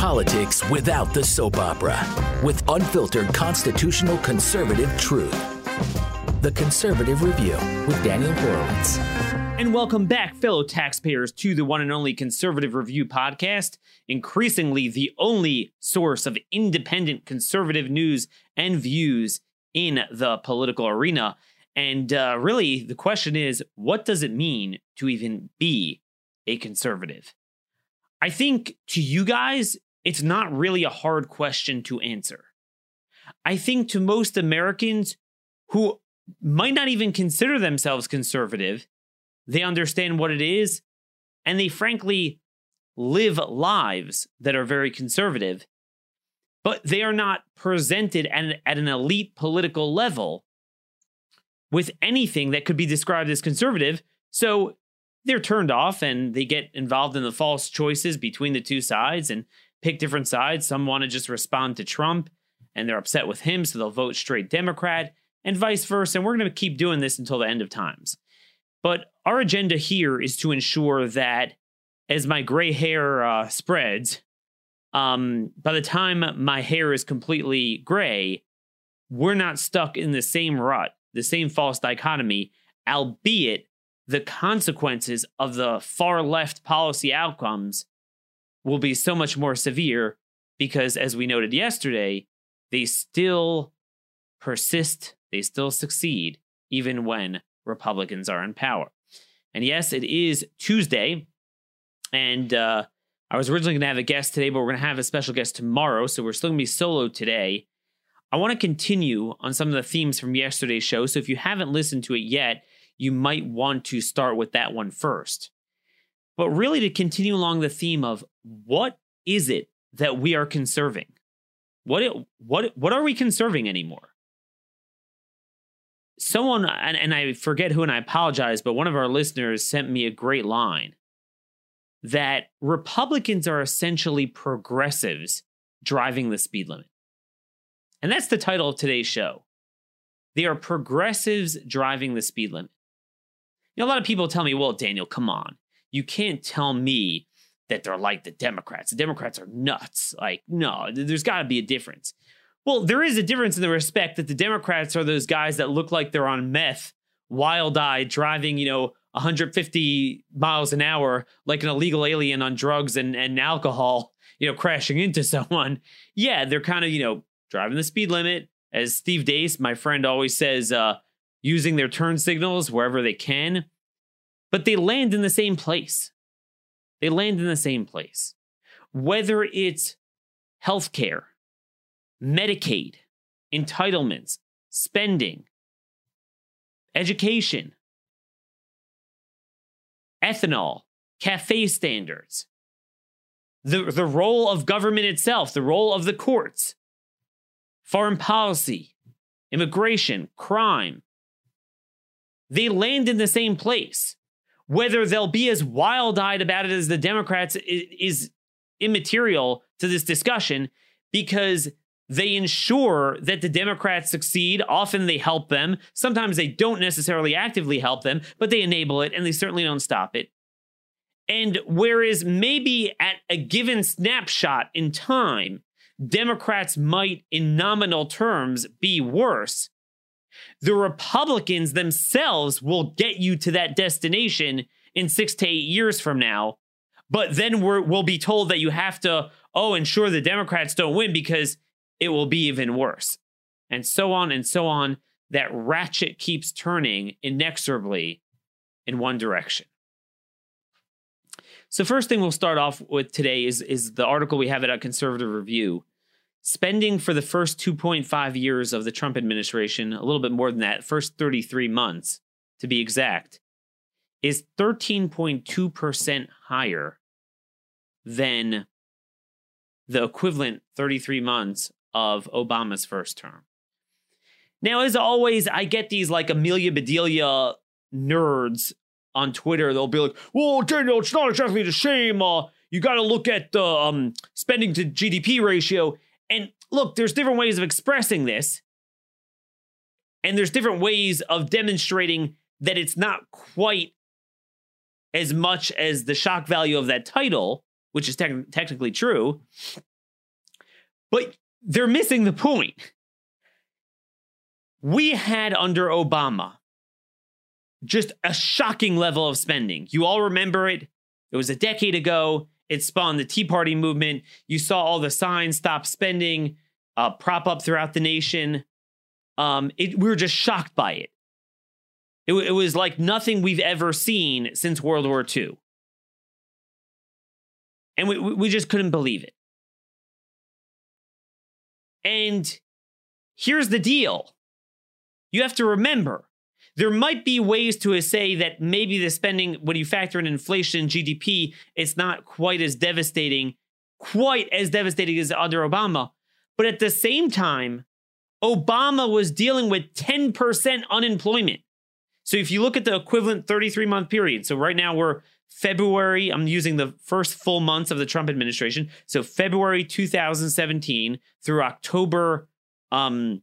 Politics without the soap opera, with unfiltered constitutional conservative truth. The Conservative Review with Daniel Horowitz. And welcome back, fellow taxpayers, to the one and only Conservative Review podcast, increasingly the only source of independent conservative news and views in the political arena. And uh, really, the question is what does it mean to even be a conservative? I think to you guys, it's not really a hard question to answer. I think to most Americans who might not even consider themselves conservative, they understand what it is, and they frankly live lives that are very conservative, but they are not presented at an, at an elite political level with anything that could be described as conservative. So they're turned off and they get involved in the false choices between the two sides and pick different sides. Some want to just respond to Trump and they're upset with him, so they'll vote straight Democrat, and vice versa. And we're going to keep doing this until the end of times. But our agenda here is to ensure that as my gray hair uh, spreads, um, by the time my hair is completely gray, we're not stuck in the same rut, the same false dichotomy, albeit the consequences of the far left policy outcomes will be so much more severe because, as we noted yesterday, they still persist, they still succeed, even when Republicans are in power. And yes, it is Tuesday. And uh, I was originally going to have a guest today, but we're going to have a special guest tomorrow. So we're still going to be solo today. I want to continue on some of the themes from yesterday's show. So if you haven't listened to it yet, you might want to start with that one first. But really, to continue along the theme of what is it that we are conserving? What it, what what are we conserving anymore? Someone and, and I forget who and I apologize, but one of our listeners sent me a great line that Republicans are essentially progressives driving the speed limit. And that's the title of today's show. They are progressives driving the speed limit. You know, a lot of people tell me, well, Daniel, come on. You can't tell me that they're like the Democrats. The Democrats are nuts. Like, no, there's got to be a difference. Well, there is a difference in the respect that the Democrats are those guys that look like they're on meth, wild eyed, driving, you know, 150 miles an hour like an illegal alien on drugs and, and alcohol, you know, crashing into someone. Yeah, they're kind of, you know, driving the speed limit. As Steve Deace, my friend, always says, uh, using their turn signals wherever they can. But they land in the same place. They land in the same place. Whether it's healthcare, Medicaid, entitlements, spending, education, ethanol, CAFE standards, the, the role of government itself, the role of the courts, foreign policy, immigration, crime. They land in the same place. Whether they'll be as wild eyed about it as the Democrats is, is immaterial to this discussion because they ensure that the Democrats succeed. Often they help them. Sometimes they don't necessarily actively help them, but they enable it and they certainly don't stop it. And whereas maybe at a given snapshot in time, Democrats might, in nominal terms, be worse, the Republicans themselves will get you to that destination in six to eight years from now. But then we will be told that you have to, oh, ensure the Democrats don't win because it will be even worse. And so on and so on. That ratchet keeps turning inexorably in one direction. So, first thing we'll start off with today is, is the article we have at a conservative review Spending for the first 2.5 years of the Trump administration, a little bit more than that, first 33 months to be exact, is 13.2% higher than the equivalent 33 months of Obama's first term. Now, as always, I get these like Amelia Bedelia nerds on Twitter. They'll be like, well, Daniel, it's not exactly the same. Uh, you got to look at the um, spending to GDP ratio. And look, there's different ways of expressing this. And there's different ways of demonstrating that it's not quite as much as the shock value of that title, which is te- technically true. But they're missing the point. We had under Obama just a shocking level of spending. You all remember it. It was a decade ago. It spawned the Tea Party movement. You saw all the signs stop spending, uh, prop up throughout the nation. Um, it, we were just shocked by it. it. It was like nothing we've ever seen since World War II. And we, we just couldn't believe it. And here's the deal you have to remember there might be ways to say that maybe the spending, when you factor in inflation, GDP, it's not quite as devastating, quite as devastating as under Obama. But at the same time, Obama was dealing with 10% unemployment. So if you look at the equivalent 33 month period, so right now we're February, I'm using the first full months of the Trump administration. So February 2017 through October, um,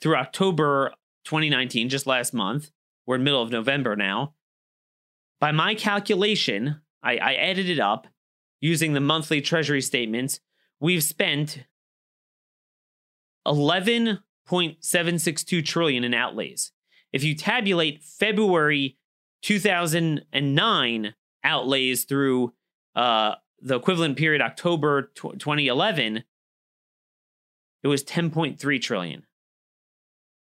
through October 2019, just last month. We're in middle of November now. By my calculation, I, I it up using the monthly treasury statements. We've spent 11.762 trillion in outlays. If you tabulate February 2009 outlays through uh, the equivalent period October 2011, it was 10.3 trillion.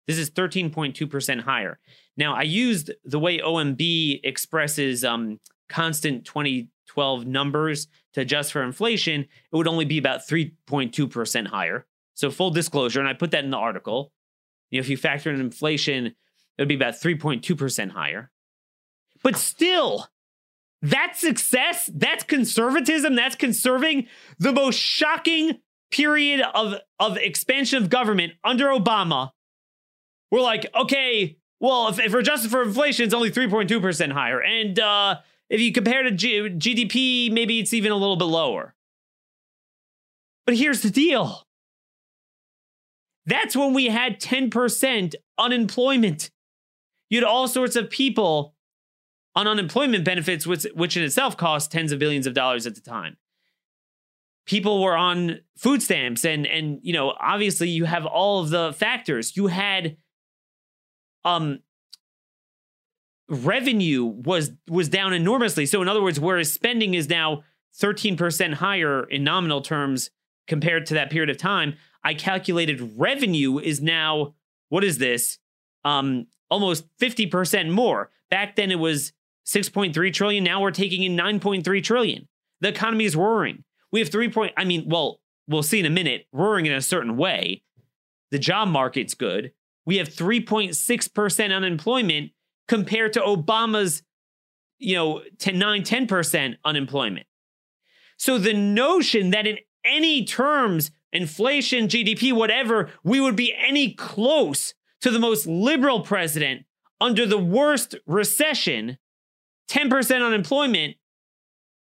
This is 13.2% higher. Now, I used the way OMB expresses um, constant 2012 numbers to adjust for inflation. It would only be about 3.2% higher. So, full disclosure, and I put that in the article. You know, if you factor in inflation, it would be about 3.2% higher. But still, that's success, that's conservatism, that's conserving the most shocking period of, of expansion of government under Obama we're like, okay, well, if, if we're adjusted for inflation, it's only 3.2% higher. And uh, if you compare to G- GDP, maybe it's even a little bit lower. But here's the deal that's when we had 10% unemployment. You had all sorts of people on unemployment benefits, which, which in itself cost tens of billions of dollars at the time. People were on food stamps, and and you know, obviously, you have all of the factors. You had um revenue was was down enormously. So in other words, whereas spending is now 13% higher in nominal terms compared to that period of time, I calculated revenue is now what is this? Um almost 50% more. Back then it was 6.3 trillion, now we're taking in 9.3 trillion. The economy is roaring. We have 3 point I mean, well, we'll see in a minute, roaring in a certain way. The job market's good we have 3.6% unemployment compared to Obama's, you know, 10, 9, 10% unemployment. So the notion that in any terms, inflation, GDP, whatever, we would be any close to the most liberal president under the worst recession, 10% unemployment,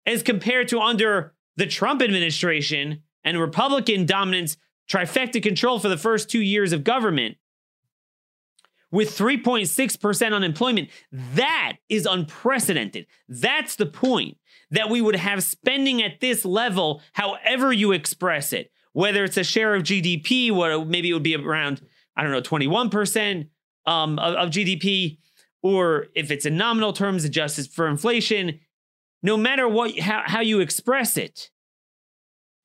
as compared to under the Trump administration and Republican dominance, trifecta control for the first two years of government, with 3.6% unemployment. That is unprecedented. That's the point that we would have spending at this level, however you express it, whether it's a share of GDP, what maybe it would be around, I don't know, 21% um, of, of GDP, or if it's in nominal terms, adjusted for inflation, no matter what how, how you express it,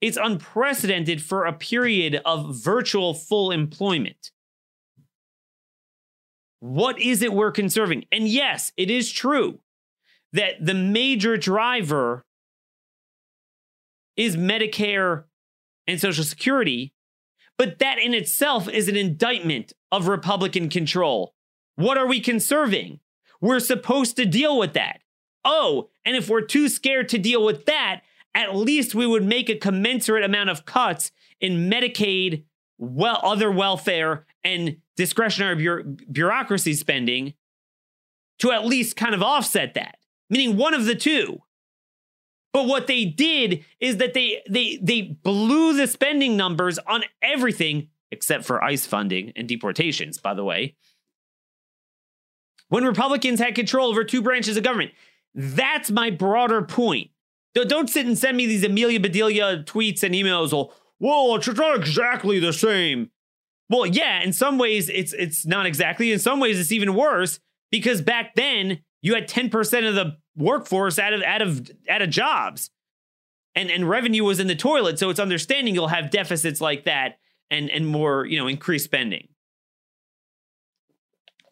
it's unprecedented for a period of virtual full employment. What is it we're conserving? And yes, it is true that the major driver is Medicare and Social Security, but that in itself is an indictment of Republican control. What are we conserving? We're supposed to deal with that. Oh, and if we're too scared to deal with that, at least we would make a commensurate amount of cuts in Medicaid, well, other welfare, and discretionary bureaucracy spending to at least kind of offset that, meaning one of the two. But what they did is that they they they blew the spending numbers on everything except for ICE funding and deportations, by the way. When Republicans had control over two branches of government, that's my broader point. Don't sit and send me these Amelia Bedelia tweets and emails. Well, it's not exactly the same. Well, yeah, in some ways it's it's not exactly. In some ways it's even worse because back then you had 10% of the workforce out of out of out of jobs. And and revenue was in the toilet, so it's understanding you'll have deficits like that and and more, you know, increased spending.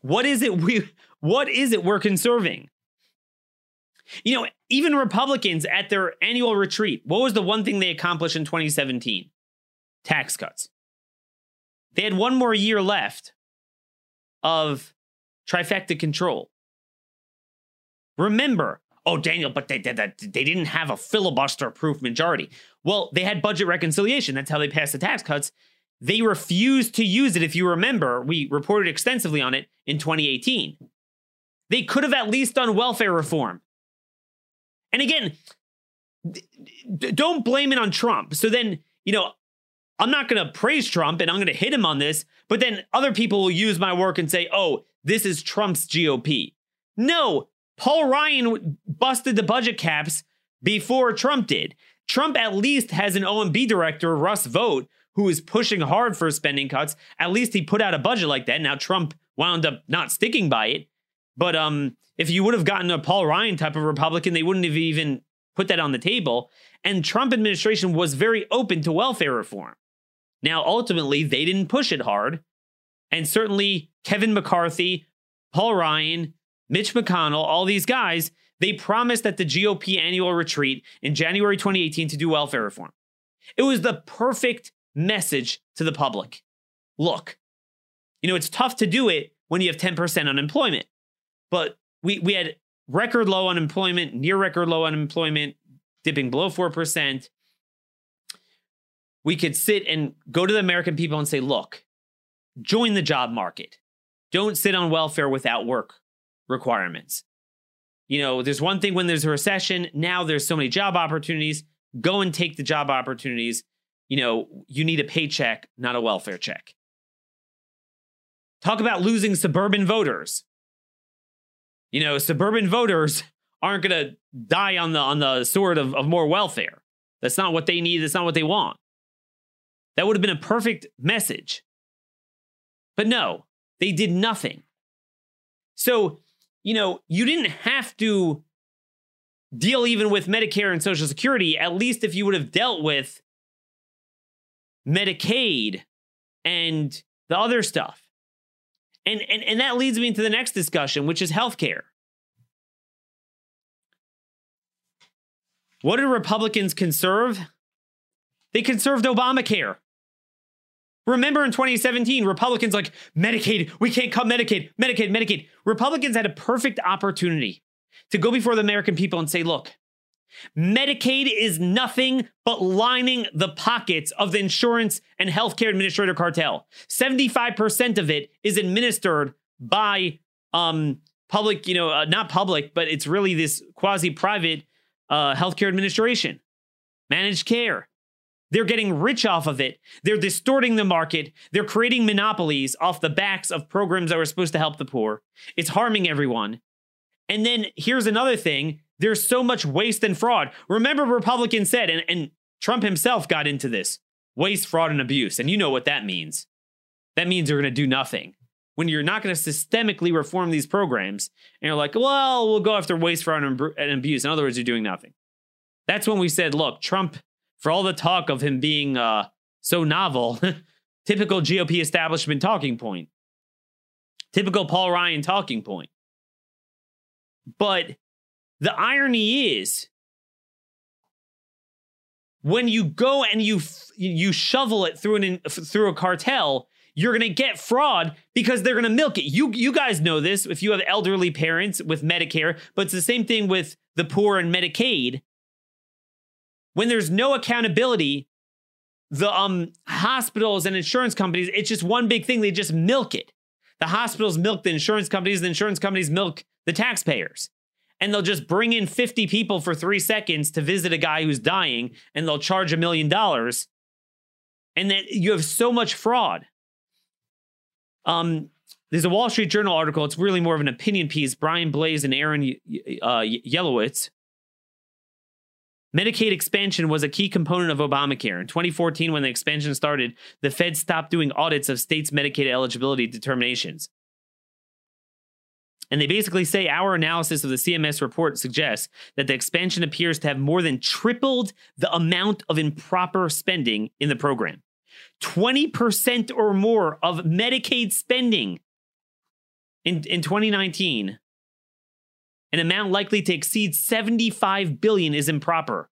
What is it we what is it we're conserving? You know, even Republicans at their annual retreat, what was the one thing they accomplished in 2017? Tax cuts. They had one more year left of trifecta control. Remember, oh, Daniel, but they, they, they didn't have a filibuster proof majority. Well, they had budget reconciliation. That's how they passed the tax cuts. They refused to use it. If you remember, we reported extensively on it in 2018. They could have at least done welfare reform. And again, don't blame it on Trump. So then, you know, I'm not going to praise Trump and I'm going to hit him on this, but then other people will use my work and say, oh, this is Trump's GOP. No, Paul Ryan busted the budget caps before Trump did. Trump at least has an OMB director, Russ Vought, who is pushing hard for spending cuts. At least he put out a budget like that. Now Trump wound up not sticking by it. But um, if you would have gotten a Paul Ryan type of Republican, they wouldn't have even put that on the table. And Trump administration was very open to welfare reform. Now, ultimately, they didn't push it hard. And certainly Kevin McCarthy, Paul Ryan, Mitch McConnell, all these guys, they promised at the GOP annual retreat in January 2018 to do welfare reform. It was the perfect message to the public. Look, you know, it's tough to do it when you have 10% unemployment, but we, we had record low unemployment, near record low unemployment, dipping below 4%. We could sit and go to the American people and say, look, join the job market. Don't sit on welfare without work requirements. You know, there's one thing when there's a recession, now there's so many job opportunities. Go and take the job opportunities. You know, you need a paycheck, not a welfare check. Talk about losing suburban voters. You know, suburban voters aren't going to die on the on the sword of, of more welfare. That's not what they need. That's not what they want. That would have been a perfect message. But no, they did nothing. So you know, you didn't have to deal even with Medicare and Social Security, at least if you would have dealt with Medicaid and the other stuff. And, and, and that leads me into the next discussion, which is healthcare. What did Republicans conserve? They conserved Obamacare. Remember in 2017, Republicans like Medicaid, we can't cut Medicaid, Medicaid, Medicaid. Republicans had a perfect opportunity to go before the American people and say, look, Medicaid is nothing but lining the pockets of the insurance and healthcare administrator cartel. 75% of it is administered by um, public, you know, uh, not public, but it's really this quasi private uh, healthcare administration, managed care. They're getting rich off of it. They're distorting the market. They're creating monopolies off the backs of programs that were supposed to help the poor. It's harming everyone. And then here's another thing there's so much waste and fraud. Remember, Republicans said, and, and Trump himself got into this waste, fraud, and abuse. And you know what that means. That means you're going to do nothing. When you're not going to systemically reform these programs, and you're like, well, we'll go after waste, fraud, and abuse. In other words, you're doing nothing. That's when we said, look, Trump for all the talk of him being uh, so novel, typical GOP establishment talking point, typical Paul Ryan talking point. But the irony is, when you go and you you shovel it through an through a cartel, you're going to get fraud because they're going to milk it. You you guys know this if you have elderly parents with Medicare, but it's the same thing with the poor and Medicaid when there's no accountability, the um hospitals and insurance companies, it's just one big thing. They just milk it. The hospitals milk the insurance companies, the insurance companies milk the taxpayers. And they'll just bring in 50 people for three seconds to visit a guy who's dying, and they'll charge a million dollars. And then you have so much fraud. Um, there's a Wall Street Journal article. It's really more of an opinion piece. Brian Blase and Aaron uh, Yelowitz Medicaid expansion was a key component of Obamacare. In 2014, when the expansion started, the Fed stopped doing audits of states' Medicaid eligibility determinations. And they basically say our analysis of the CMS report suggests that the expansion appears to have more than tripled the amount of improper spending in the program. 20% or more of Medicaid spending in, in 2019 an amount likely to exceed 75 billion is improper.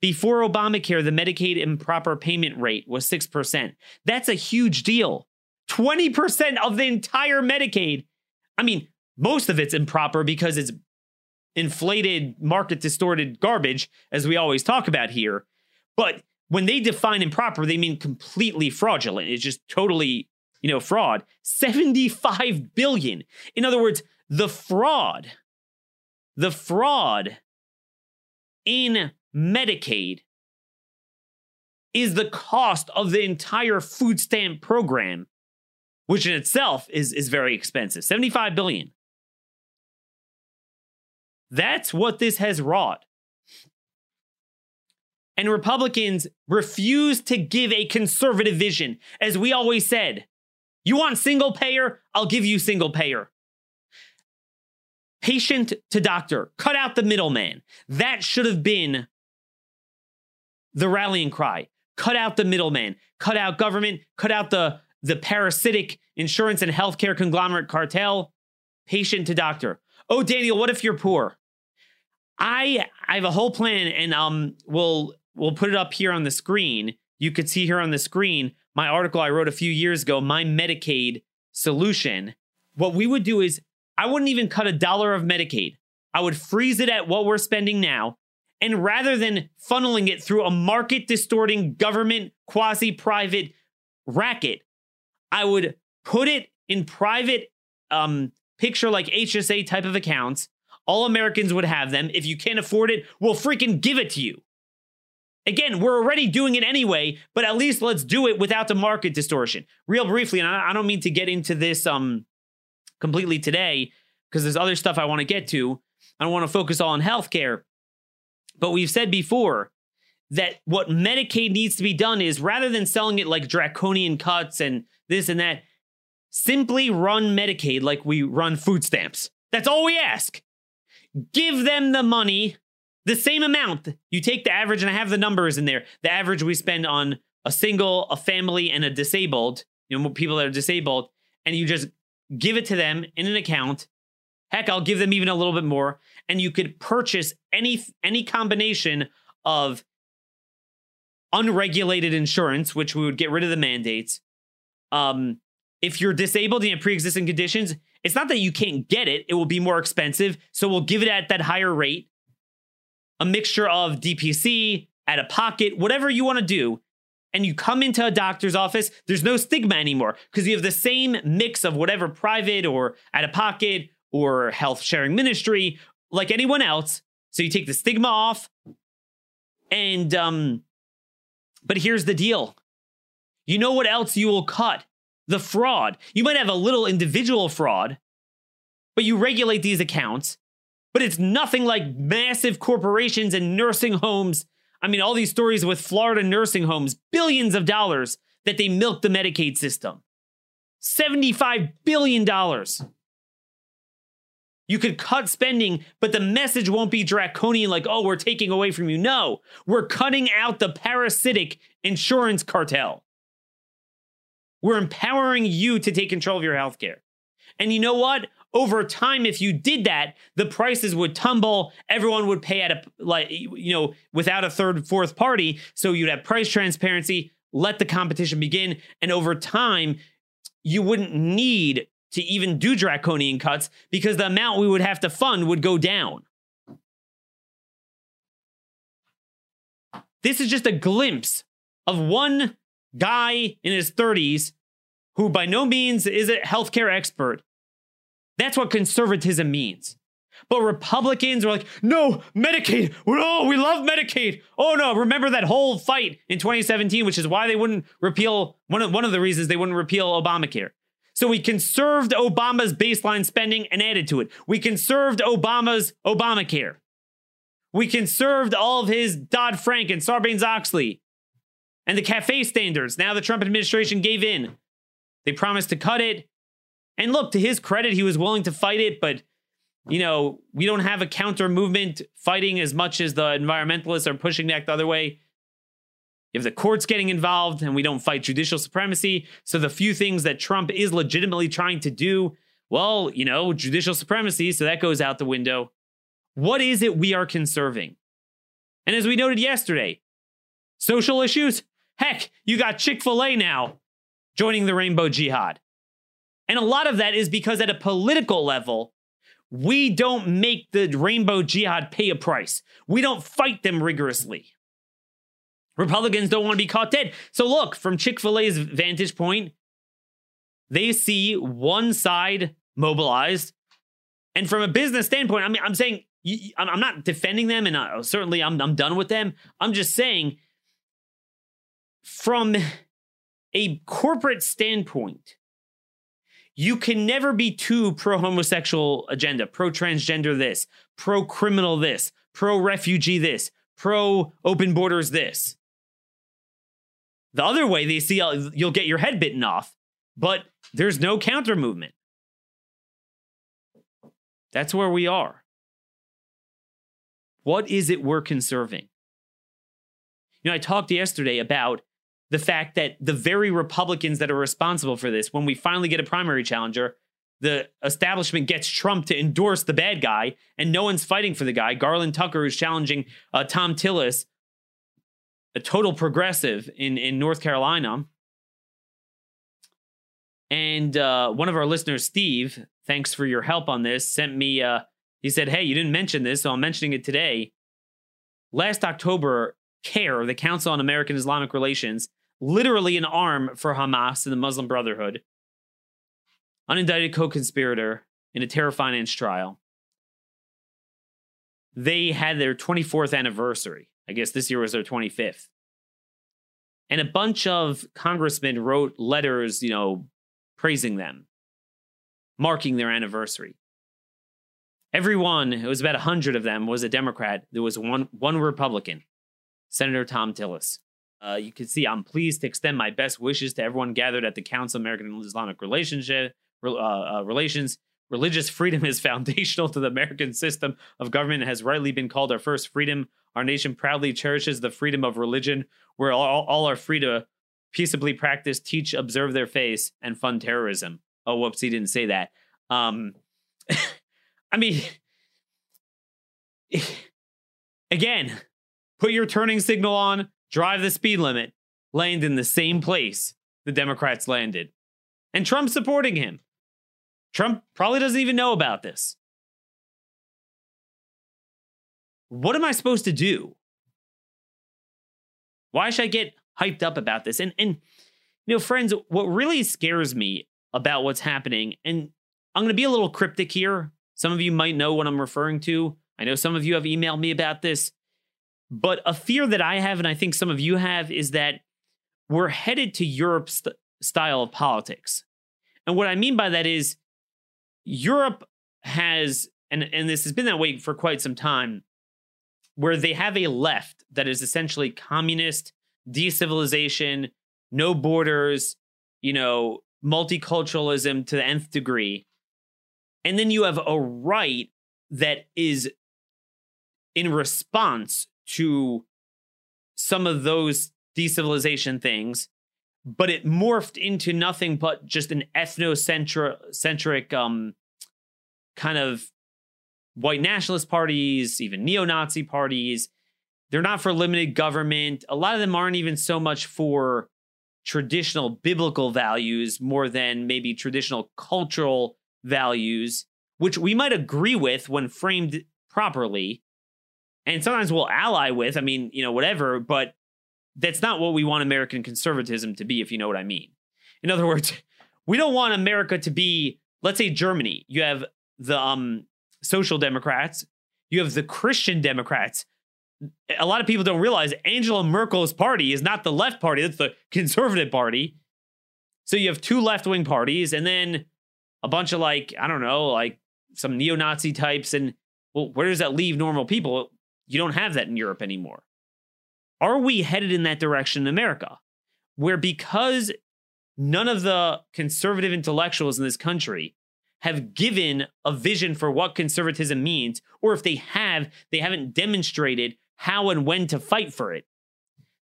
Before Obamacare, the Medicaid improper payment rate was 6%. That's a huge deal. 20% of the entire Medicaid. I mean, most of it's improper because it's inflated, market distorted garbage, as we always talk about here. But when they define improper, they mean completely fraudulent. It's just totally, you know, fraud. 75 billion. In other words, the fraud the fraud in Medicaid is the cost of the entire food stamp program, which in itself is, is very expensive 75 billion. That's what this has wrought. And Republicans refuse to give a conservative vision. As we always said, you want single payer? I'll give you single payer patient to doctor, cut out the middleman. That should have been the rallying cry. Cut out the middleman, cut out government, cut out the, the parasitic insurance and healthcare conglomerate cartel, patient to doctor. Oh, Daniel, what if you're poor? I I have a whole plan and um we'll we'll put it up here on the screen. You could see here on the screen my article I wrote a few years ago, my Medicaid solution. What we would do is I wouldn't even cut a dollar of Medicaid. I would freeze it at what we're spending now. And rather than funneling it through a market distorting government quasi private racket, I would put it in private um, picture like HSA type of accounts. All Americans would have them. If you can't afford it, we'll freaking give it to you. Again, we're already doing it anyway, but at least let's do it without the market distortion. Real briefly, and I, don't mean to get into this um, completely today because there's other stuff I want to get to. I don't want to focus all on healthcare. But we've said before that what Medicaid needs to be done is rather than selling it like draconian cuts and this and that, simply run Medicaid like we run food stamps. That's all we ask. Give them the money, the same amount. You take the average, and I have the numbers in there. The average we spend on a single, a family, and a disabled, you know, people that are disabled, and you just give it to them in an account. Heck, I'll give them even a little bit more, and you could purchase any any combination of unregulated insurance, which we would get rid of the mandates. Um, if you're disabled and have pre-existing conditions, it's not that you can't get it; it will be more expensive. So we'll give it at that higher rate. A mixture of DPC, out of pocket, whatever you want to do and you come into a doctor's office, there's no stigma anymore because you have the same mix of whatever private or out of pocket or health sharing ministry like anyone else. So you take the stigma off. And, um, but here's the deal you know what else you will cut? The fraud. You might have a little individual fraud, but you regulate these accounts. But it's nothing like massive corporations and nursing homes I mean, all these stories with Florida nursing homes, billions of dollars that they milk the Medicaid system. $75 billion. You could cut spending, but the message won't be draconian like, oh, we're taking away from you. No, we're cutting out the parasitic insurance cartel. We're empowering you to take control of your healthcare. And you know what? over time, if you did that, the prices would tumble. Everyone would pay at a like you know without a third, fourth party. So you'd have price transparency. Let the competition begin, and over time, you wouldn't need to even do draconian cuts because the amount we would have to fund would go down. This is just a glimpse of one guy in his 30s who by no means is a healthcare expert that's what conservatism means. But Republicans are like, no, Medicaid. Oh, we love Medicaid. Oh no, remember that whole fight in 2017, which is why they wouldn't repeal one of one of the reasons they wouldn't repeal Obamacare. So we conserved Obama's baseline spending and added to it. We conserved Obama's Obamacare. We conserved all of his Dodd Frank and Sarbanes Oxley and the CAFE standards. Now the Trump administration gave in. They promised to cut it. And look, to his credit, he was willing to fight it, but you know, we don't have a counter movement fighting as much as the environmentalists are pushing back the other way. If the court's getting involved and we don't fight judicial supremacy, so the few things that Trump is legitimately trying to do, well, you know, judicial supremacy, so that goes out the window. What is it we are conserving? And as we noted yesterday, social issues? Heck, you got Chick fil A now joining the Rainbow Jihad. And a lot of that is because at a political level, we don't make the Rainbow Jihad pay a price. We don't fight them rigorously. Republicans don't want to be caught dead. So, look, from Chick fil A's vantage point, they see one side mobilized. And from a business standpoint, I mean, I'm saying, I'm not defending them, and I, certainly I'm, I'm done with them. I'm just saying, from a corporate standpoint, you can never be too pro homosexual agenda, pro transgender this, pro criminal this, pro refugee this, pro open borders this. The other way they see you'll get your head bitten off, but there's no counter movement. That's where we are. What is it we're conserving? You know, I talked yesterday about the fact that the very Republicans that are responsible for this, when we finally get a primary challenger, the establishment gets Trump to endorse the bad guy, and no one's fighting for the guy. Garland Tucker is challenging uh, Thom Tillis, a total progressive in, in North Carolina. And uh, one of our listeners, Steve, thanks for your help on this, sent me, uh, he said, Hey, you didn't mention this, so I'm mentioning it today. Last October, CAIR, the Council on American Islamic Relations, literally an arm for Hamas and the Muslim Brotherhood, unindicted co conspirator in a terror finance trial. They had their 24th anniversary. I guess this year was their 25th. And a bunch of congressmen wrote letters, you know, praising them, marking their anniversary. Everyone, it was about 100 of them, was a Democrat. There was one, one Republican, Senator Thom Tillis. Uh, you can see I'm pleased to extend my best wishes to everyone gathered at the Council of American Islamic Relationship uh, uh, Relations. Religious freedom is foundational to the American system of government and has rightly been called our first freedom. Our nation proudly cherishes the freedom of religion, where all, all are free to peaceably practice, teach, observe their faith, and fund terrorism. Oh, whoops, he didn't say that. Um, I mean, again, put your turning signal on, drive the speed limit, land in the same place the Democrats landed. And Trump supporting him. Trump probably doesn't even know about this. What am I supposed to do? Why should I get hyped up about this? And and you know, friends, what really scares me about what's happening, and I'm going to be a little cryptic here. Some of you might know what I'm referring to. I know some of you have emailed me about this. But a fear that I have, and I think some of you have, is that we're headed to Europe's st- style of politics. And what I mean by that is Europe has, and, and this has been that way for quite some time, where they have a left that is essentially communist, decivilization, no borders, you know, multiculturalism to the nth degree. And then you have a right that is in response to some of those decivilization things, but it morphed into nothing but just an ethnocentric um, kind of white nationalist parties, even neo Nazi parties. They're not for limited government. A lot of them aren't even so much for traditional biblical values more than maybe traditional cultural values, which we might agree with when framed properly and sometimes we'll ally with. I mean, you know, whatever, but that's not what we want American conservatism to be, if you know what I mean. In other words, we don't want America to be, let's say, Germany. You have the um, social democrats, you have the Christian Democrats. A lot of people don't realize Angela Merkel's party is not the left party, it's the conservative party. So you have two left wing parties and then a bunch of like, I don't know, like some neo Nazi types. And well, where does that leave normal people? You don't have that in Europe anymore. Are we headed in that direction in America? Where because none of the conservative intellectuals in this country have given a vision for what conservatism means, or if they have, they haven't demonstrated how and when to fight for it.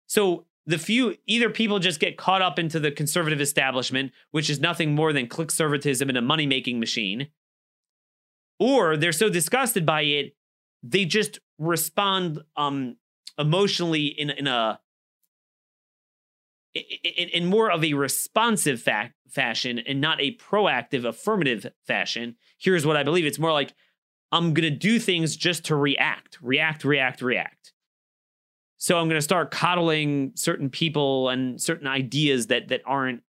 So the few either people just get caught up into the conservative establishment, which is nothing more than clickservatism and a money making machine, or they're so disgusted by it, they just respond um, emotionally in in a in, in more of a responsive fa- fashion and not a proactive affirmative fashion. Here's what I believe: it's more like I'm gonna do things just to react, react, react, react. So I'm going to start coddling certain people and certain ideas that that aren't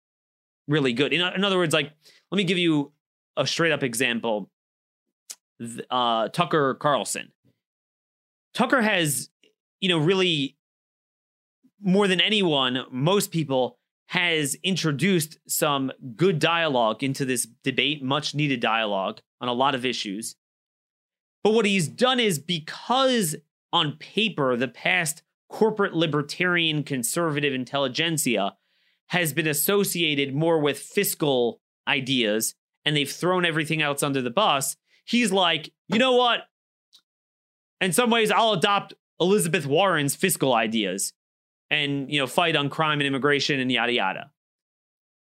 really good. In, in other words, like let me give you a straight up example. Uh, Tucker Carlson. Tucker has, you know, really more than anyone, most people has introduced some good dialogue into this debate, much needed dialogue on a lot of issues. But what he's done is because on paper, the past corporate libertarian conservative intelligentsia has been associated more with fiscal ideas and they've thrown everything else under the bus. He's like, you know what? In some ways, I'll adopt Elizabeth Warren's fiscal ideas and you know fight on crime and immigration and yada yada.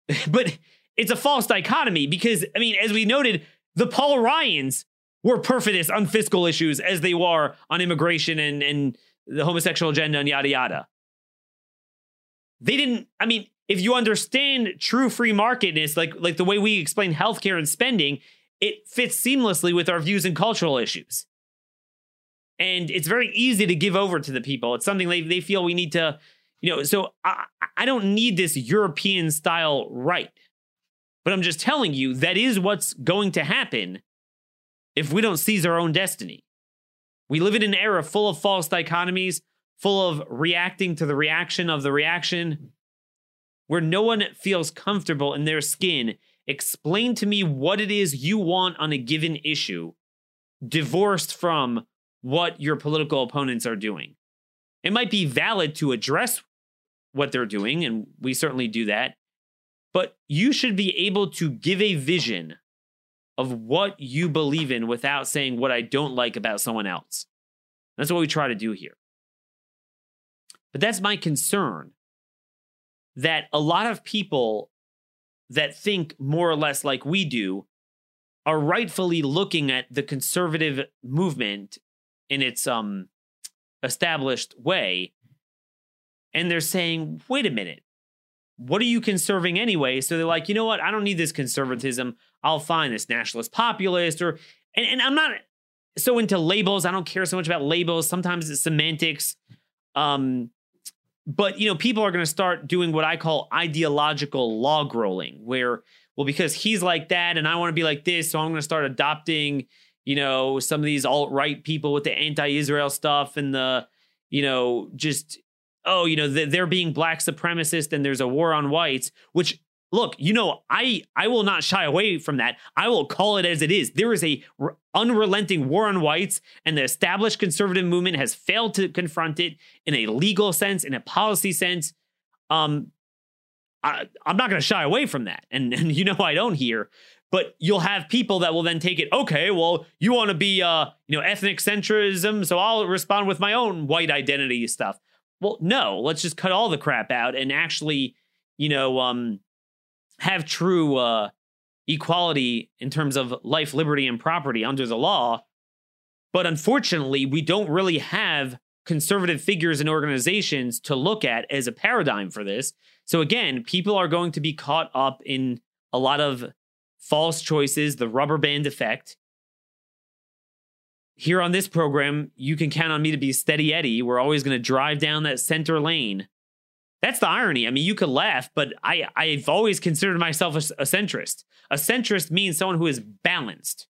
but it's a false dichotomy because I mean, as we noted, the Paul Ryans were perfidus on fiscal issues as they were on immigration and and the homosexual agenda and yada yada. They didn't, I mean, if you understand true free marketness, like like the way we explain healthcare and spending, it fits seamlessly with our views and cultural issues. And it's very easy to give over to the people. It's something they, they feel we need to, you know, so I, I don't need this European style right. But I'm just telling you that is what's going to happen if we don't seize our own destiny. We live in an era full of false dichotomies, full of reacting to the reaction of the reaction, where no one feels comfortable in their skin. Explain to me what it is you want on a given issue, divorced from what your political opponents are doing. It might be valid to address what they're doing, and we certainly do that, but you should be able to give a vision of what you believe in without saying what I don't like about someone else. That's what we try to do here. But that's my concern that a lot of people that think more or less like we do are rightfully looking at the conservative movement in its um established way and they're saying wait a minute what are you conserving anyway so they're like you know what i don't need this conservatism I'll find this nationalist populist or and, and I'm not so into labels. I don't care so much about labels. Sometimes it's semantics. Um, but you know, people are going to start doing what I call ideological log rolling, where well, because he's like that, and I want to be like this, so I'm going to start adopting, you know, some of these alt right people with the anti-Israel stuff and the, you know, just oh, you know, they're being black supremacist and there's a war on whites, which look, you know, I I will not shy away from that. I will call it as it is. There is a r- unrelenting war on whites, and the established conservative movement has failed to confront it in a legal sense, in a policy sense. Um, I, am not going to shy away from that, and and you know I don't here. But you'll have people that will then take it. Okay, well, you want to be, uh, you know, ethnic centrism, so I'll respond with my own white identity stuff. Well, no, let's just cut all the crap out and actually, you know, um, have true uh, equality in terms of life, liberty, and property under the law. But unfortunately, we don't really have conservative figures and organizations to look at as a paradigm for this. So again, people are going to be caught up in a lot of false choices, the rubber band effect. Here on this program, you can count on me to be steady Eddie. We're always going to drive down that center lane that's the irony. I mean, you could laugh, but I, I've always considered myself a, a centrist. A centrist means someone who is balanced.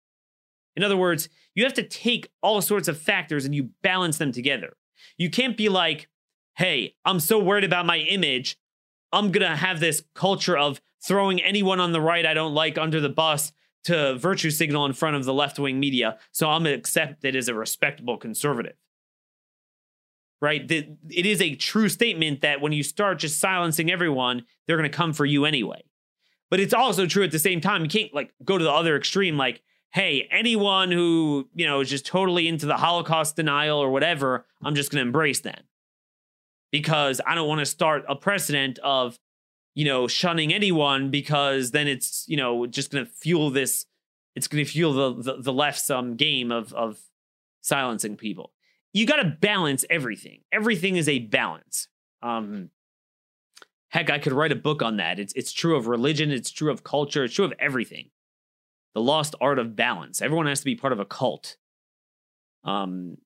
In other words, you have to take all sorts of factors and you balance them together. You can't be like, hey, I'm so worried about my image. I'm going to have this culture of throwing anyone on the right I don't like under the bus to virtue signal in front of the left wing media. So I'm accepted as a respectable conservative. right? It is a true statement that when you start just silencing everyone, they're going to come for you anyway. But it's also true at the same time. You can't like go to the other extreme, like, hey, anyone who, you know, is just totally into the Holocaust denial or whatever, I'm just going to embrace them. Because I don't want to start a precedent of, you know, shunning anyone because then it's, you know, just going to fuel this, it's going to fuel the, the, the left's um, game of, of silencing people you got to balance everything. Everything is a balance. Um, heck, I could write a book on that. It's it's true of religion. It's true of culture. It's true of everything. The lost art of balance. Everyone has to be part of a cult. Um,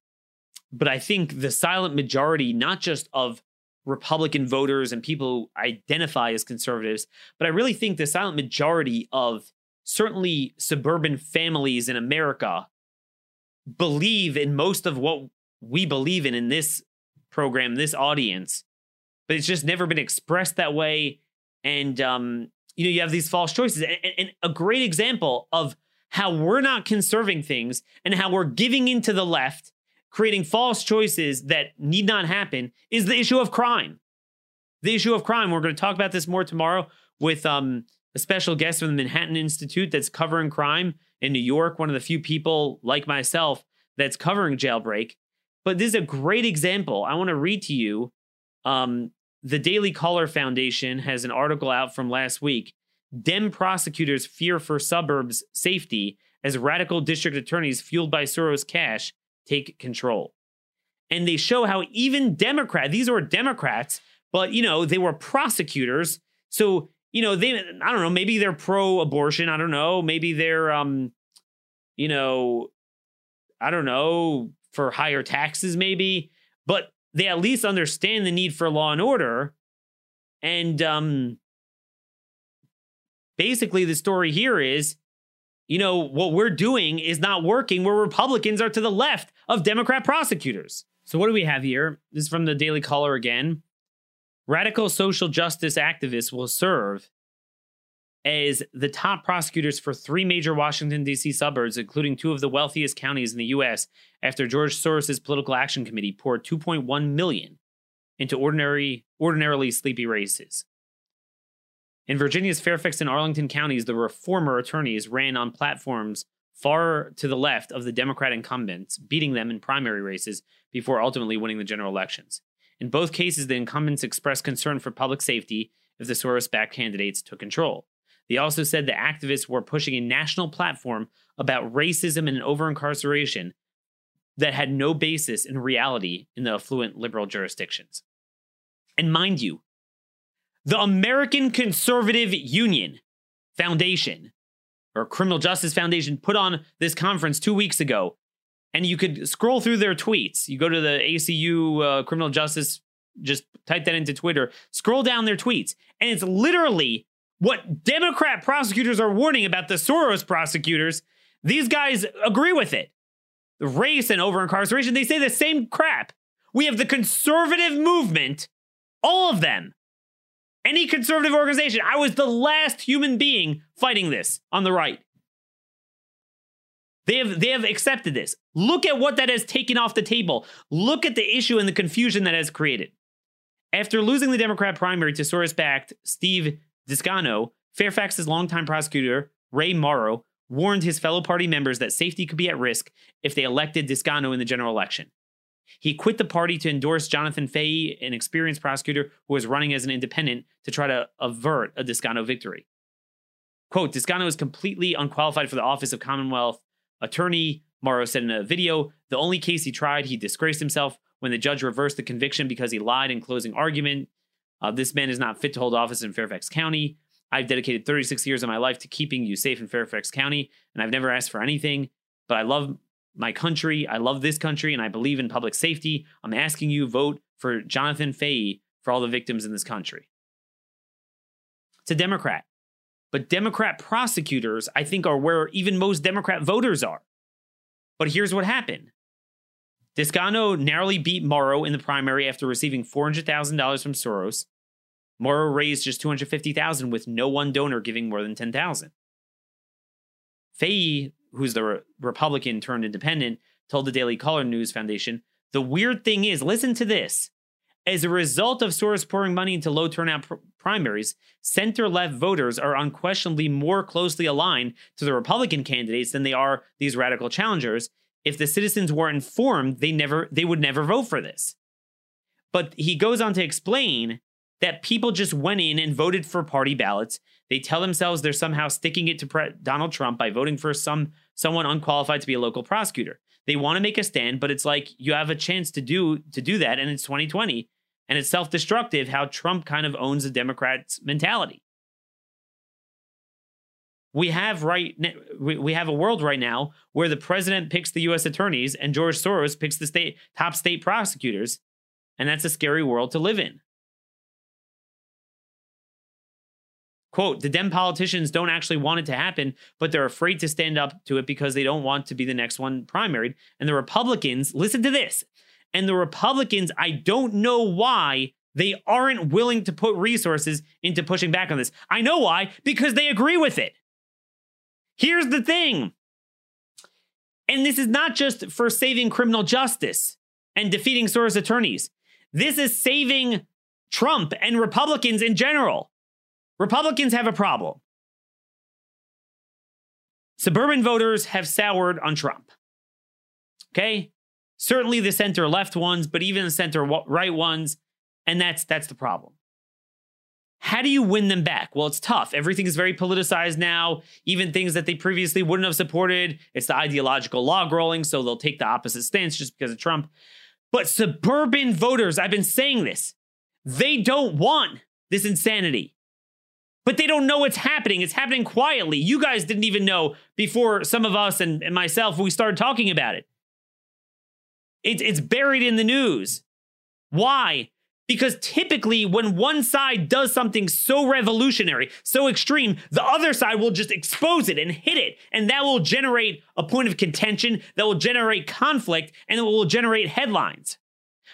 but I think the silent majority, not just of Republican voters and people who identify as conservatives, but I really think the silent majority of certainly suburban families in America believe in most of what we believe in in this program, this audience, but it's just never been expressed that way. And um, you know, you have these false choices. And, and, a great example of how we're not conserving things and how we're giving into the left, creating false choices that need not happen, is the issue of crime. The issue of crime. We're going to talk about this more tomorrow with um, a special guest from the Manhattan Institute that's covering crime in New York, one of the few people like myself that's covering jailbreak. But this is a great example. I want to read to you. Um, the Daily Caller Foundation has an article out from last week. Dem prosecutors fear for suburbs safety as radical district attorneys fueled by Soros cash take control. And they show how even Democrat, these were Democrats, but you know, they were prosecutors. So, you know, they I don't know, maybe they're pro abortion, I don't know, maybe they're um you know, I don't know, for higher taxes, maybe, but they at least understand the need for law and order. And um, basically, the story here is you know, what we're doing is not working where Republicans are to the left of Democrat prosecutors. So, what do we have here? This is from the Daily Caller again. Radical social justice activists will serve as the top prosecutors for three major Washington, D.C. suburbs, including two of the wealthiest counties in the U.S., after George Soros' Political Action Committee poured 2.1 million into ordinary, ordinarily sleepy races. In Virginia's Fairfax and Arlington counties, the reformer attorneys ran on platforms far to the left of the Democrat incumbents, beating them in primary races before ultimately winning the general elections. In both cases, the incumbents expressed concern for public safety if the Soros backed candidates took control. They also said the activists were pushing a national platform about racism and over incarceration that had no basis in reality in the affluent liberal jurisdictions. And mind you, the American Conservative Union Foundation or Criminal Justice Foundation put on this conference two weeks ago, and you could scroll through their tweets. You go to the ACU uh, Criminal Justice, just type that into Twitter, scroll down their tweets, and it's literally what Democrat prosecutors are warning about the Soros prosecutors, these guys agree with it. Race and over incarceration, they say the same crap. We have the conservative movement, all of them. Any conservative organization. I was the last human being fighting this on the right. They have they have accepted this. Look at what that has taken off the table. Look at the issue and the confusion that has created. After losing the Democrat primary to Soros-backed Steve Descano, Fairfax's longtime prosecutor, Ray Morrogh warned his fellow party members that safety could be at risk if they elected Descano in the general election. He quit the party to endorse Jonathan Fahey, an experienced prosecutor who was running as an independent to try to avert a Descano victory. Quote, Descano is completely unqualified for the office of Commonwealth Attorney, Morrogh said in a video. The only case he tried, he disgraced himself when the judge reversed the conviction because he lied in closing argument. Uh, this man is not fit to hold office in Fairfax County. I've dedicated 36 years of my life to keeping you safe in Fairfax County, and I've never asked for anything. But I love my country. I love this country, and I believe in public safety. I'm asking you vote for Jonathan Fahey for all the victims in this country. It's a Democrat. But Democrat prosecutors, I think, are where even most Democrat voters are. But here's what happened Descano narrowly beat Morrogh in the primary after receiving $400,000 from Soros. Morrogh raised just 250,000, with no one donor giving more than 10,000. Fahey, who's the re- Republican turned independent, told the Daily Caller News Foundation, The weird thing is, listen to this. As a result of Soros pouring money into low turnout pr- primaries, center left voters are unquestionably more closely aligned to the Republican candidates than they are these radical challengers. If the citizens were informed, they never they would never vote for this. But he goes on to explain that people just went in and voted for party ballots. They tell themselves they're somehow sticking it to pre- Donald Trump by voting for some someone unqualified to be a local prosecutor. They want to make a stand, but it's like you have a chance to do to do that, and it's 2020, and it's self-destructive how Trump kind of owns the Democrats' mentality. We have right we have a world right now where the president picks the U.S. attorneys and George Soros picks the state top state prosecutors, and that's a scary world to live in. Quote, the Dem politicians don't actually want it to happen, but they're afraid to stand up to it because they don't want to be the next one primaried. And the Republicans, listen to this. And the Republicans, I don't know why they aren't willing to put resources into pushing back on this. I know why, because they agree with it. Here's the thing. And this is not just for saving criminal justice and defeating Soros attorneys. This is saving Trump and Republicans in general. Republicans have a problem. Suburban voters have soured on Trump. Okay? Certainly the center left ones, but even the center right ones, and that's that's the problem. How do you win them back? Well, it's tough. Everything is very politicized now. Even things that they previously wouldn't have supported, it's the ideological log rolling, so they'll take the opposite stance just because of Trump. But suburban voters, I've been saying this, they don't want this insanity but they don't know it's happening. It's happening quietly. You guys didn't even know before some of us and, and myself, we started talking about it. it. It's buried in the news. Why? Because typically, when one side does something so revolutionary, so extreme, the other side will just expose it and hit it. And that will generate a point of contention, that will generate conflict, and it will generate headlines.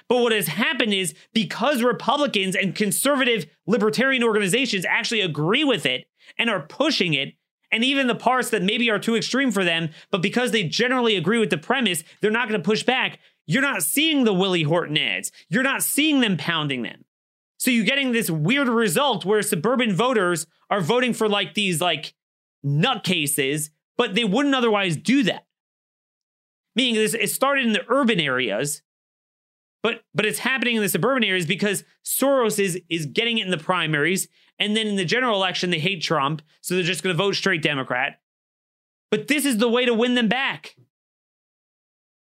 But what has happened is because Republicans and conservative libertarian organizations actually agree with it and are pushing it, and even the parts that maybe are too extreme for them, but because they generally agree with the premise, they're not going to push back. You're not seeing the Willie Horton ads. You're not seeing them pounding them. So you're getting this weird result where suburban voters are voting for like these like nutcases, but they wouldn't otherwise do that. Meaning this, it started in the urban areas but but it's happening in the suburban areas because Soros is is getting it in the primaries, and then in the general election they hate Trump, so they're just going to vote straight Democrat. But this is the way to win them back.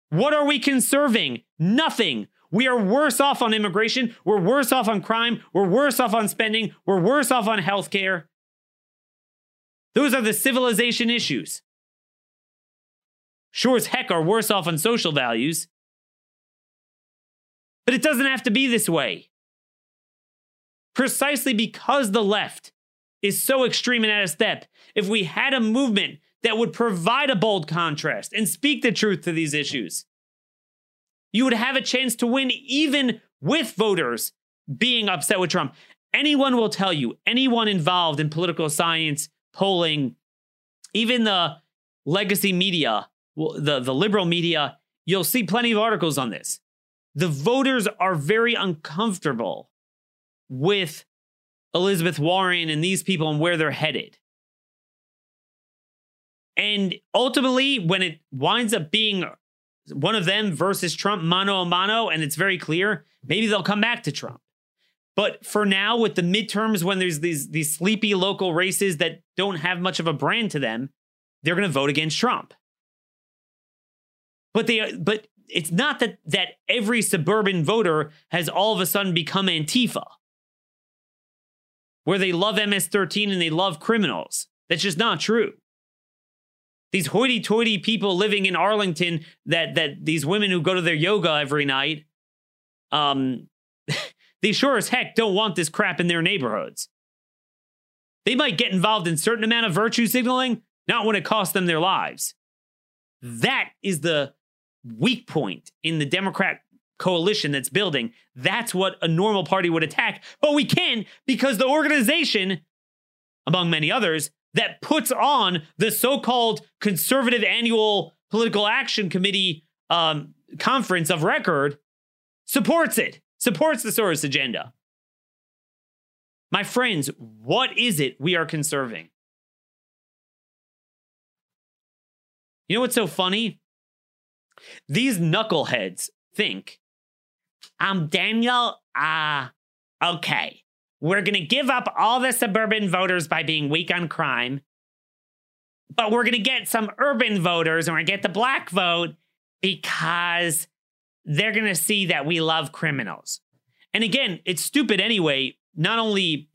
What are we conserving? Nothing. We are worse off on immigration. We're worse off on crime. We're worse off on spending. We're worse off on healthcare. Those are the civilization issues. Sure as heck are worse off on social values. But it doesn't have to be this way. Precisely because the left is so extreme and out of step, if we had a movement that would provide a bold contrast and speak the truth to these issues, you would have a chance to win even with voters being upset with Trump. Anyone will tell you, anyone involved in political science, polling, even the legacy media, the, the liberal media, you'll see plenty of articles on this the voters are very uncomfortable with Elizabeth Warren and these people and where they're headed. And ultimately, when it winds up being one of them versus Trump mano a mano, and it's very clear, maybe they'll come back to Trump. But for now, with the midterms, when there's these these sleepy local races that don't have much of a brand to them, they're going to vote against Trump. But they but it's not that that every suburban voter has all of a sudden become Antifa, where they love MS-13 and they love criminals. That's just not true. These hoity-toity people living in Arlington, that that these women who go to their yoga every night, um, they sure as heck don't want this crap in their neighborhoods. They might get involved in certain amount of virtue signaling, not when it costs them their lives. That is the weak point in the Democrat coalition that's building. That's what a normal party would attack. But we can because the organization, among many others, that puts on the so called conservative annual political action committee um, conference of record supports it, supports the Soros agenda. My friends, what is it we are conserving? You know what's so funny? These knuckleheads think, I'm Daniel. Ah, uh, okay. We're going to give up all the suburban voters by being weak on crime, but we're going to get some urban voters and we're going to get the black vote because they're going to see that we love criminals. And again, it's stupid anyway. Not only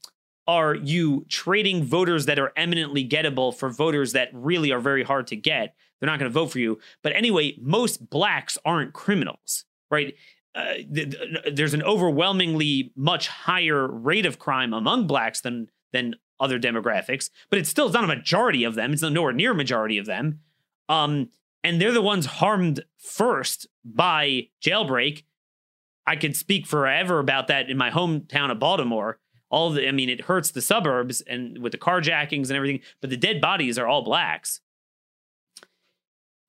are you trading voters that are eminently gettable for voters that really are very hard to get, they're not going to vote for you. But anyway, most blacks aren't criminals, right? Uh, th- th- there's an overwhelmingly much higher rate of crime among blacks than than other demographics, but it's still not a majority of them. It's nowhere near a majority of them. Um, and they're the ones harmed first by jailbreak. I could speak forever about that in my hometown of Baltimore. All the, I mean, it hurts the suburbs and with the carjackings and everything, but the dead bodies are all blacks.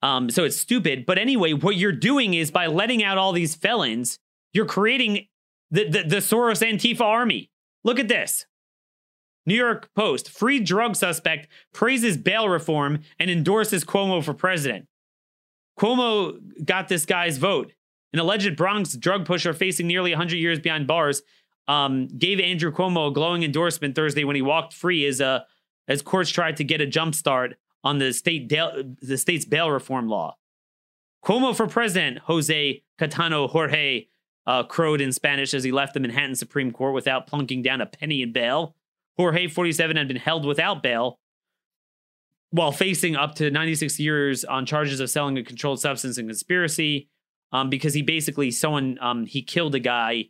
Um, so it's stupid. But anyway, what you're doing is by letting out all these felons, you're creating the, the, the Soros Antifa army. Look at this. New York Post, free drug suspect praises bail reform and endorses Cuomo for president. Cuomo got this guy's vote. An alleged Bronx drug pusher facing nearly 100 years behind bars um, gave Andrew Cuomo a glowing endorsement Thursday when he walked free as, uh, as courts tried to get a jump start on the state the state's bail reform law. Cuomo for president, Jose Catano Jorge uh, crowed in Spanish as he left the Manhattan Supreme Court without plunking down a penny in bail. Jorge, 47, had been held without bail while facing up to 96 years on charges of selling a controlled substance and conspiracy um, because he basically someone um, he killed a guy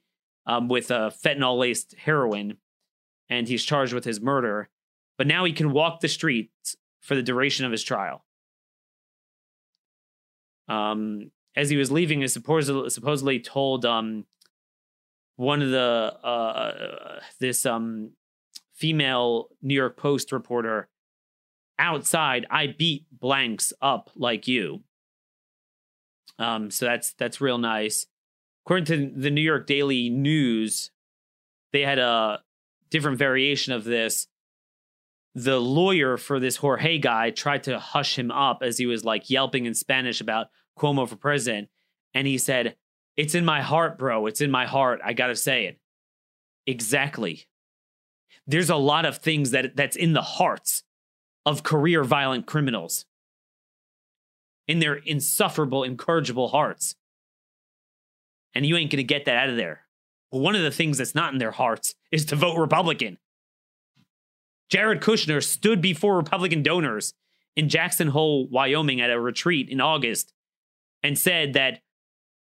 um, with a fentanyl laced heroin and he's charged with his murder but now he can walk the streets for the duration of his trial. Um, as he was leaving, he supposedly, supposedly told um, one of the uh, this um, female New York Post reporter outside, "I beat blanks up like you." Um, so that's that's real nice. According to the New York Daily News, they had a different variation of this the lawyer for this Jorge guy tried to hush him up as he was like yelping in Spanish about Cuomo for president. And he said, It's in my heart, bro. It's in my heart. I got to say it. Exactly. There's a lot of things that that's in the hearts of career violent criminals, in their insufferable, incorrigible hearts. And you ain't going to get that out of there. But one of the things that's not in their hearts is to vote Republican. Jared Kushner stood before Republican donors in Jackson Hole, Wyoming at a retreat in August and said that,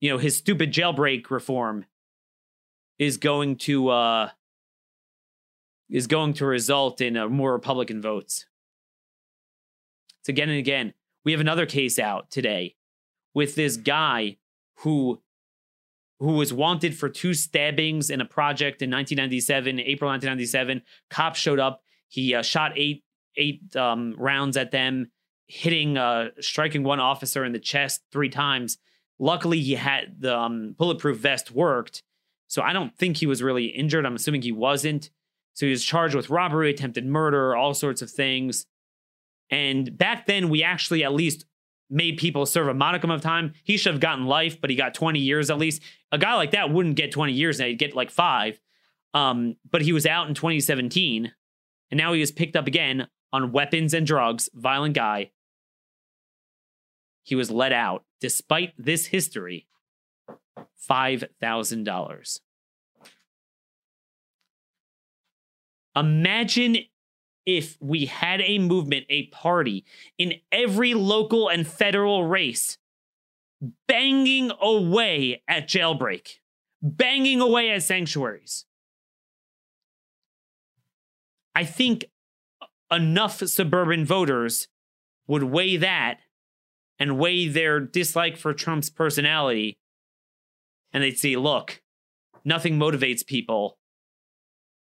you know, his stupid jailbreak reform is going to uh is going to result in uh, more Republican votes. It's again and again. We have another case out today with this guy who who was wanted for two stabbings in a project in 1997, April 1997. Cops showed up. He uh, shot eight eight um, rounds at them, hitting uh, striking one officer in the chest three times. Luckily, he had the um, bulletproof vest worked, so I don't think he was really injured. I'm assuming he wasn't. So he was charged with robbery, attempted murder, all sorts of things. And back then, we actually at least made people serve a modicum of time. He should have gotten life, but he got 20 years at least. A guy like that wouldn't get 20 years now, he'd get like five. Um, but he was out in 2017 and now he was picked up again on weapons and drugs, violent guy. He was let out despite this history. $5,000. Imagine if we had a movement, a party in every local and federal race banging away at jailbreak, banging away at sanctuaries. I think enough suburban voters would weigh that and weigh their dislike for Trump's personality. And they'd see, look, nothing motivates people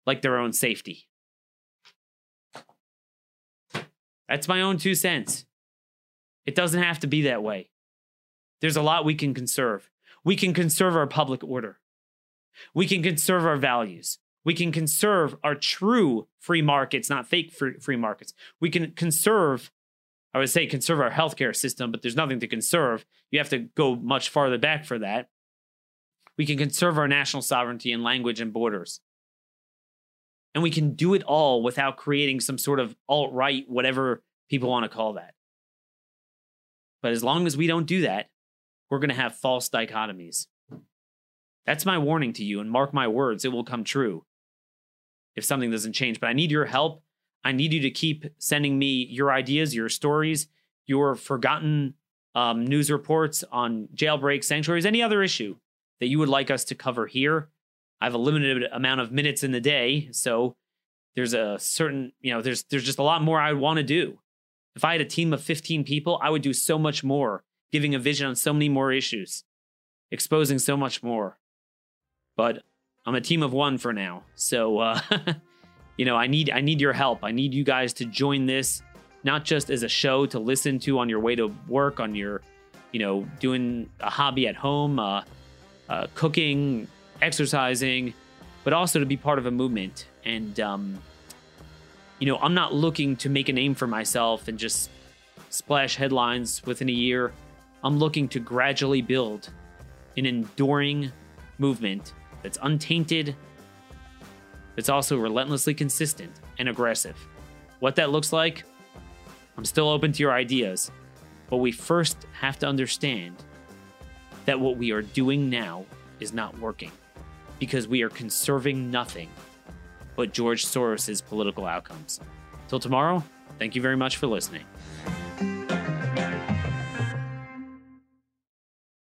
like their own safety. That's my own two cents. It doesn't have to be that way. There's a lot we can conserve. We can conserve our public order. We can conserve our values. We can conserve our true free markets, not fake free, markets. We can conserve, I would say, conserve our healthcare system, but there's nothing to conserve. You have to go much farther back for that. We can conserve our national sovereignty and language and borders. And we can do it all without creating some sort of alt right, whatever people want to call that. But as long as we don't do that, we're going to have false dichotomies. That's my warning to you, and mark my words, it will come true if something doesn't change. But I need your help. I need you to keep sending me your ideas, your stories, your forgotten um, news reports on jailbreaks, sanctuaries, any other issue that you would like us to cover here. I have a limited amount of minutes in the day, so there's a certain, you know, there's there's just a lot more I want to do. If I had a team of 15 people, I would do so much more, giving a vision on so many more issues, exposing so much more. But I'm a team of one for now. So uh you know, I need I need your help. I need you guys to join this not just as a show to listen to on your way to work, on your, you know, doing a hobby at home, uh, uh, cooking, exercising, but also to be part of a movement. And, um, you know, I'm not looking to make a name for myself and just splash headlines within a year. I'm looking to gradually build an enduring movement that's untainted, that's also relentlessly consistent and aggressive. What that looks like, I'm still open to your ideas, but we first have to understand that what we are doing now is not working because we are conserving nothing but George Soros's political outcomes. Till tomorrow, thank you very much for listening.